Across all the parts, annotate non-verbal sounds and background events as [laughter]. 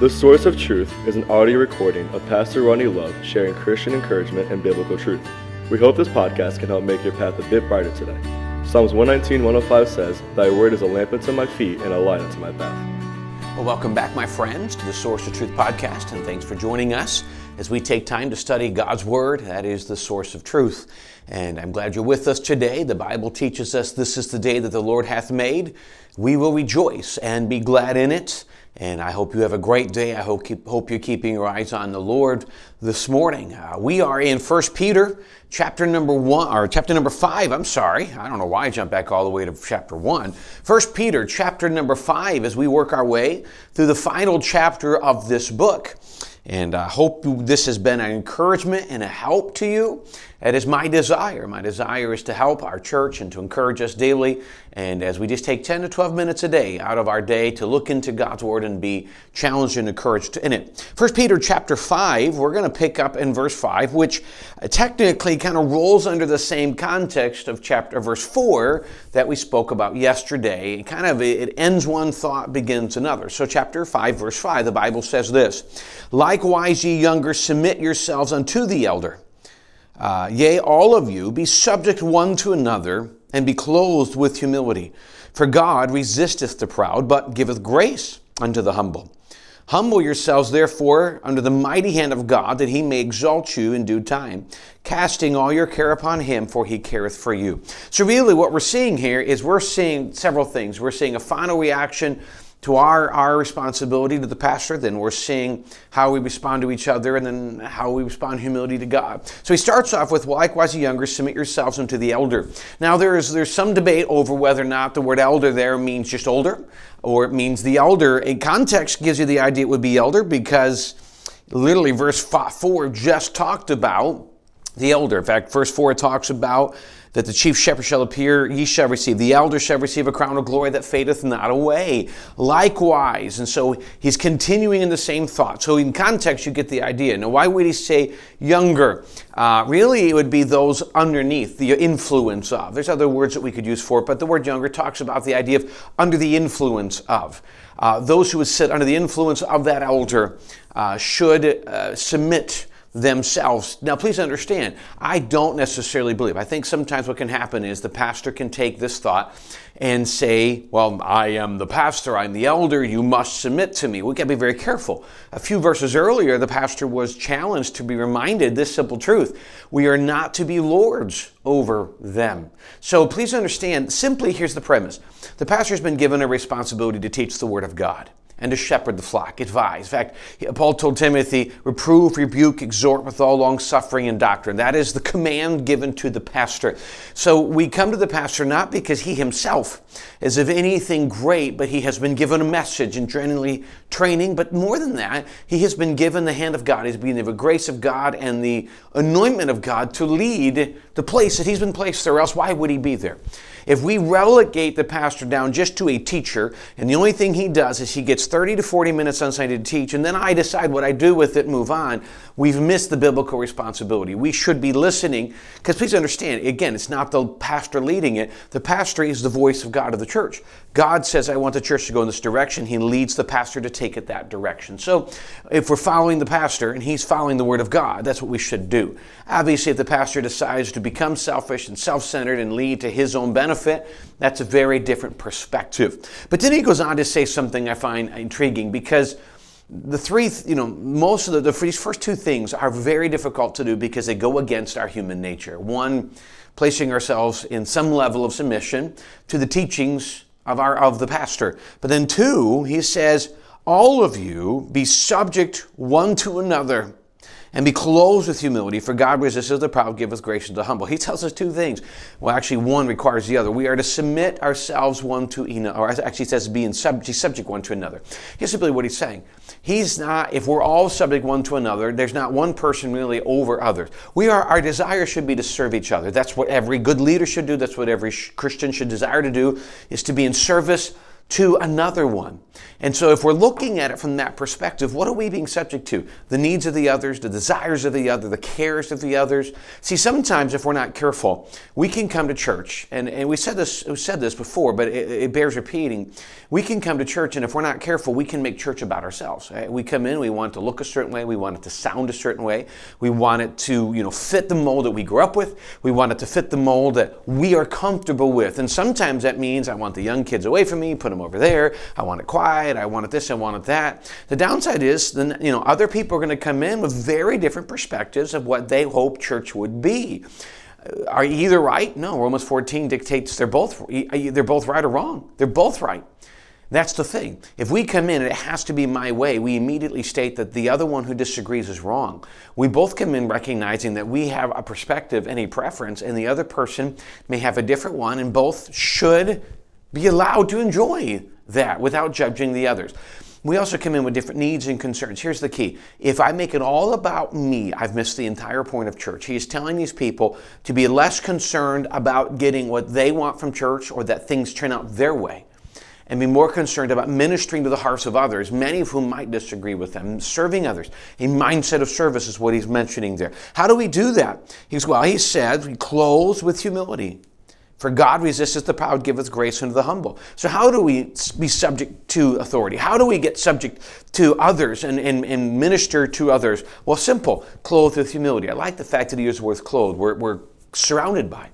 The Source of Truth is an audio recording of Pastor Ronnie Love sharing Christian encouragement and biblical truth. We hope this podcast can help make your path a bit brighter today. Psalms 119, 105 says, Thy word is a lamp unto my feet and a light unto my path. Well, welcome back, my friends, to the Source of Truth podcast, and thanks for joining us as we take time to study God's Word. That is the source of truth. And I'm glad you're with us today. The Bible teaches us this is the day that the Lord hath made. We will rejoice and be glad in it. And I hope you have a great day. I hope, keep, hope you're keeping your eyes on the Lord this morning. Uh, we are in 1 Peter chapter number 1, or chapter number 5, I'm sorry. I don't know why I jumped back all the way to chapter 1. 1 Peter chapter number 5 as we work our way through the final chapter of this book. And I hope this has been an encouragement and a help to you. That is my desire. My desire is to help our church and to encourage us daily. And as we just take 10 to 12 minutes a day out of our day to look into God's Word and be challenged and encouraged in it. First Peter chapter 5, we're going to pick up in verse 5, which technically kind of rolls under the same context of chapter verse 4 that we spoke about yesterday. It kind of it ends one thought, begins another. So chapter 5, verse 5, the Bible says this Likewise, ye younger, submit yourselves unto the elder. Uh, yea, all of you, be subject one to another, and be clothed with humility. For God resisteth the proud, but giveth grace unto the humble. Humble yourselves, therefore, under the mighty hand of God, that he may exalt you in due time, casting all your care upon him, for he careth for you. So, really, what we're seeing here is we're seeing several things. We're seeing a final reaction to our, our responsibility to the pastor, then we're seeing how we respond to each other, and then how we respond humility to God. So he starts off with, well, likewise, the younger, submit yourselves unto the elder. Now, there's, there's some debate over whether or not the word elder there means just older, or it means the elder. In context gives you the idea it would be elder, because literally verse 4 just talked about the elder. In fact, verse 4 talks about that the chief shepherd shall appear, ye shall receive. The elder shall receive a crown of glory that fadeth not away. Likewise. And so he's continuing in the same thought. So in context, you get the idea. Now, why would he say younger? Uh, really, it would be those underneath, the influence of. There's other words that we could use for it, but the word younger talks about the idea of under the influence of. Uh, those who would sit under the influence of that elder uh, should uh, submit themselves. Now, please understand, I don't necessarily believe. I think sometimes what can happen is the pastor can take this thought and say, Well, I am the pastor, I'm the elder, you must submit to me. We got to be very careful. A few verses earlier, the pastor was challenged to be reminded this simple truth we are not to be lords over them. So please understand, simply here's the premise the pastor has been given a responsibility to teach the Word of God and to shepherd the flock, advise. In fact, Paul told Timothy, reprove, rebuke, exhort with all long suffering and doctrine. That is the command given to the pastor. So we come to the pastor not because he himself is of anything great, but he has been given a message and generally training. But more than that, he has been given the hand of God. He's been given the grace of God and the anointment of God to lead the place that he's been placed there. Else, why would he be there? If we relegate the pastor down just to a teacher, and the only thing he does is he gets 30 to 40 minutes on Sunday to teach, and then I decide what I do with it, move on, we've missed the biblical responsibility. We should be listening, because please understand, again, it's not the pastor leading it. The pastor is the voice of God of the church. God says, I want the church to go in this direction. He leads the pastor to take it that direction. So if we're following the pastor and he's following the word of God, that's what we should do. Obviously, if the pastor decides to become selfish and self centered and lead to his own benefit, that's a very different perspective. But then he goes on to say something I find intriguing because the three, you know, most of the, the these first two things are very difficult to do because they go against our human nature. One, placing ourselves in some level of submission to the teachings of our of the pastor. But then two, he says, all of you be subject one to another and be clothed with humility, for God resists the proud, giveth grace to the humble. He tells us two things. Well, actually, one requires the other. We are to submit ourselves one to another, or actually, says be in sub, subject one to another. Here's simply what he's saying. He's not, if we're all subject one to another, there's not one person really over others. We are, our desire should be to serve each other. That's what every good leader should do. That's what every Christian should desire to do, is to be in service to another one. And so, if we're looking at it from that perspective, what are we being subject to? The needs of the others, the desires of the other, the cares of the others. See, sometimes if we're not careful, we can come to church, and, and we said this we said this before, but it, it bears repeating. We can come to church, and if we're not careful, we can make church about ourselves. Right? We come in, we want it to look a certain way, we want it to sound a certain way, we want it to you know fit the mold that we grew up with, we want it to fit the mold that we are comfortable with, and sometimes that means I want the young kids away from me, put them over there. I want it quiet. I want it this. I want it that. The downside is, then you know, other people are going to come in with very different perspectives of what they hope church would be. Uh, are either right? No. Romans 14 dictates they're both they're both right or wrong. They're both right. That's the thing. If we come in and it has to be my way, we immediately state that the other one who disagrees is wrong. We both come in recognizing that we have a perspective and a preference, and the other person may have a different one, and both should be allowed to enjoy that without judging the others. We also come in with different needs and concerns. Here's the key. If I make it all about me, I've missed the entire point of church. He is telling these people to be less concerned about getting what they want from church or that things turn out their way and be more concerned about ministering to the hearts of others, many of whom might disagree with them, serving others. A mindset of service is what he's mentioning there. How do we do that? He's well, he says we close with humility. For God resisteth the proud, giveth grace unto the humble. So, how do we be subject to authority? How do we get subject to others and, and, and minister to others? Well, simple clothed with humility. I like the fact that he uses word clothed. We're, we're surrounded by.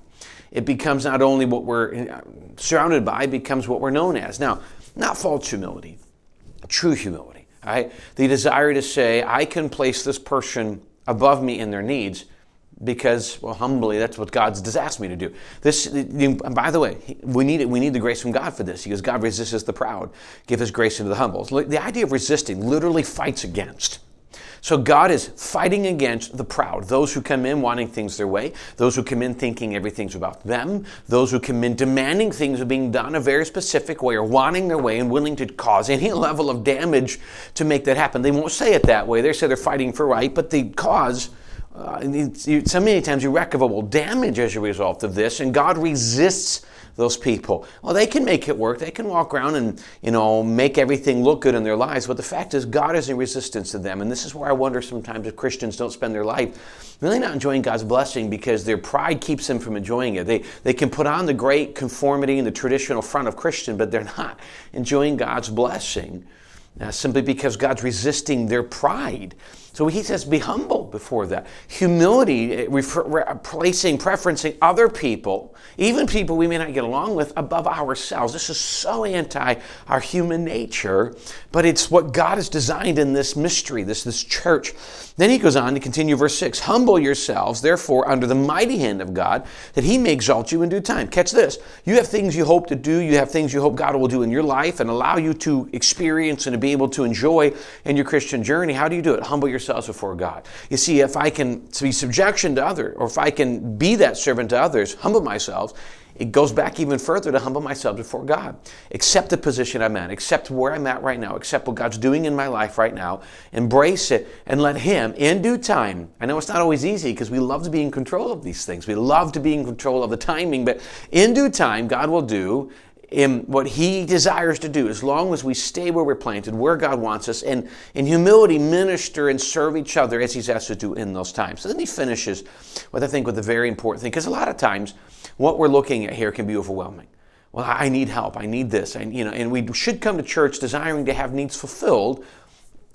It becomes not only what we're uh, surrounded by, it becomes what we're known as. Now, not false humility, true humility. Right? The desire to say, I can place this person above me in their needs because, well, humbly, that's what God's just asked me to do. This, by the way, we need it. We need the grace from God for this. Because God resists the proud, give His grace into the humble. The idea of resisting literally fights against. So God is fighting against the proud, those who come in wanting things their way, those who come in thinking everything's about them, those who come in demanding things are being done a very specific way or wanting their way and willing to cause any [laughs] level of damage to make that happen. They won't say it that way. They say they're fighting for right, but the cause uh, so many times irrecoverable damage as a result of this, and God resists those people. Well, they can make it work. They can walk around and you know make everything look good in their lives, but the fact is, God is in resistance to them, and this is where I wonder sometimes if Christians don't spend their life really not enjoying God's blessing because their pride keeps them from enjoying it. They they can put on the great conformity and the traditional front of Christian, but they're not enjoying God's blessing uh, simply because God's resisting their pride. So he says, be humble before that. Humility, uh, refer, placing, preferencing other people, even people we may not get along with, above ourselves. This is so anti our human nature, but it's what God has designed in this mystery, this, this church. Then he goes on to continue verse 6 Humble yourselves, therefore, under the mighty hand of God, that he may exalt you in due time. Catch this. You have things you hope to do, you have things you hope God will do in your life and allow you to experience and to be able to enjoy in your Christian journey. How do you do it? Humble yourself before God. You see, if I can be subjection to others, or if I can be that servant to others, humble myself, it goes back even further to humble myself before God. Accept the position I'm at, accept where I'm at right now, accept what God's doing in my life right now, embrace it, and let Him, in due time, I know it's not always easy because we love to be in control of these things. We love to be in control of the timing, but in due time, God will do in what He desires to do, as long as we stay where we're planted, where God wants us, and in humility minister and serve each other as He's asked to do in those times. So then He finishes with, I think, with a very important thing, because a lot of times what we're looking at here can be overwhelming. Well, I need help. I need this. I, you know, and we should come to church desiring to have needs fulfilled.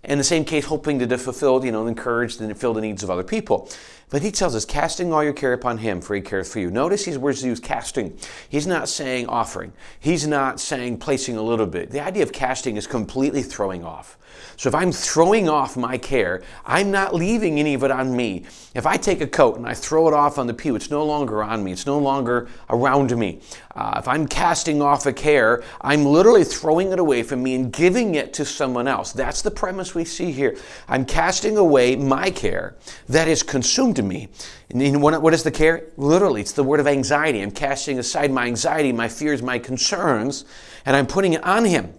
In the same case, hoping to fulfill, you know, encourage and fill the needs of other people. But he tells us, casting all your care upon him, for he careth for you. Notice his words used casting. He's not saying offering. He's not saying placing a little bit. The idea of casting is completely throwing off. So if I'm throwing off my care, I'm not leaving any of it on me. If I take a coat and I throw it off on the pew, it's no longer on me. It's no longer around me. Uh, if I'm casting off a care, I'm literally throwing it away from me and giving it to someone else. That's the premise we see here. I'm casting away my care that is consumed in me. And what is the care? Literally, it's the word of anxiety. I'm casting aside my anxiety, my fears, my concerns, and I'm putting it on Him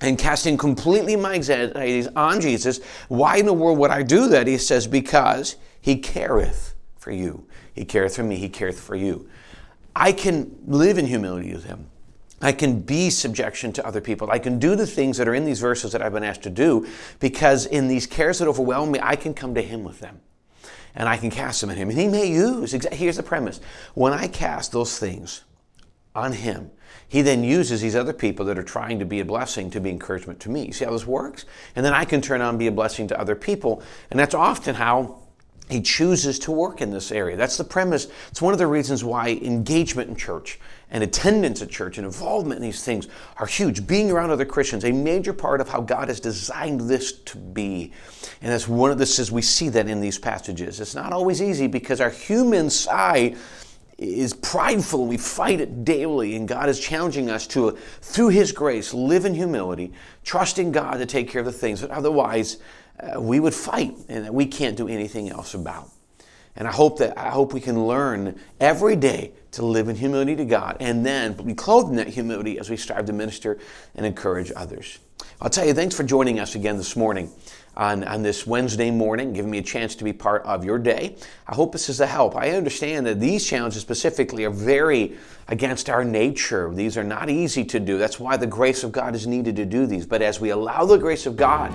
and casting completely my anxieties on Jesus. Why in the world would I do that? He says, Because he careth for you. He careth for me, he careth for you. I can live in humility with him. I can be subjection to other people. I can do the things that are in these verses that I've been asked to do because in these cares that overwhelm me, I can come to Him with them and I can cast them at Him. And He may use, here's the premise when I cast those things on Him, He then uses these other people that are trying to be a blessing to be encouragement to me. See how this works? And then I can turn on and be a blessing to other people. And that's often how he chooses to work in this area. That's the premise. It's one of the reasons why engagement in church and attendance at church and involvement in these things are huge. Being around other Christians, a major part of how God has designed this to be. And that's one of the is we see that in these passages. It's not always easy because our human side is prideful and we fight it daily and God is challenging us to through his grace live in humility, trusting God to take care of the things that otherwise uh, we would fight and that we can't do anything else about. And I hope that I hope we can learn every day to live in humility to God and then be clothed in that humility as we strive to minister and encourage others. I'll tell you, thanks for joining us again this morning on, on this Wednesday morning, giving me a chance to be part of your day. I hope this is a help. I understand that these challenges specifically are very against our nature. These are not easy to do. That's why the grace of God is needed to do these. But as we allow the grace of God,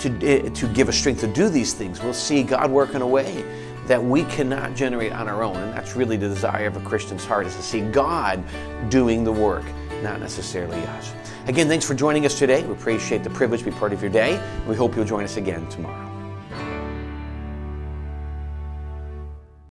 to, eh, to give us strength to do these things. We'll see God work in a way that we cannot generate on our own. And that's really the desire of a Christian's heart is to see God doing the work, not necessarily us. Again, thanks for joining us today. We appreciate the privilege to be part of your day. We hope you'll join us again tomorrow.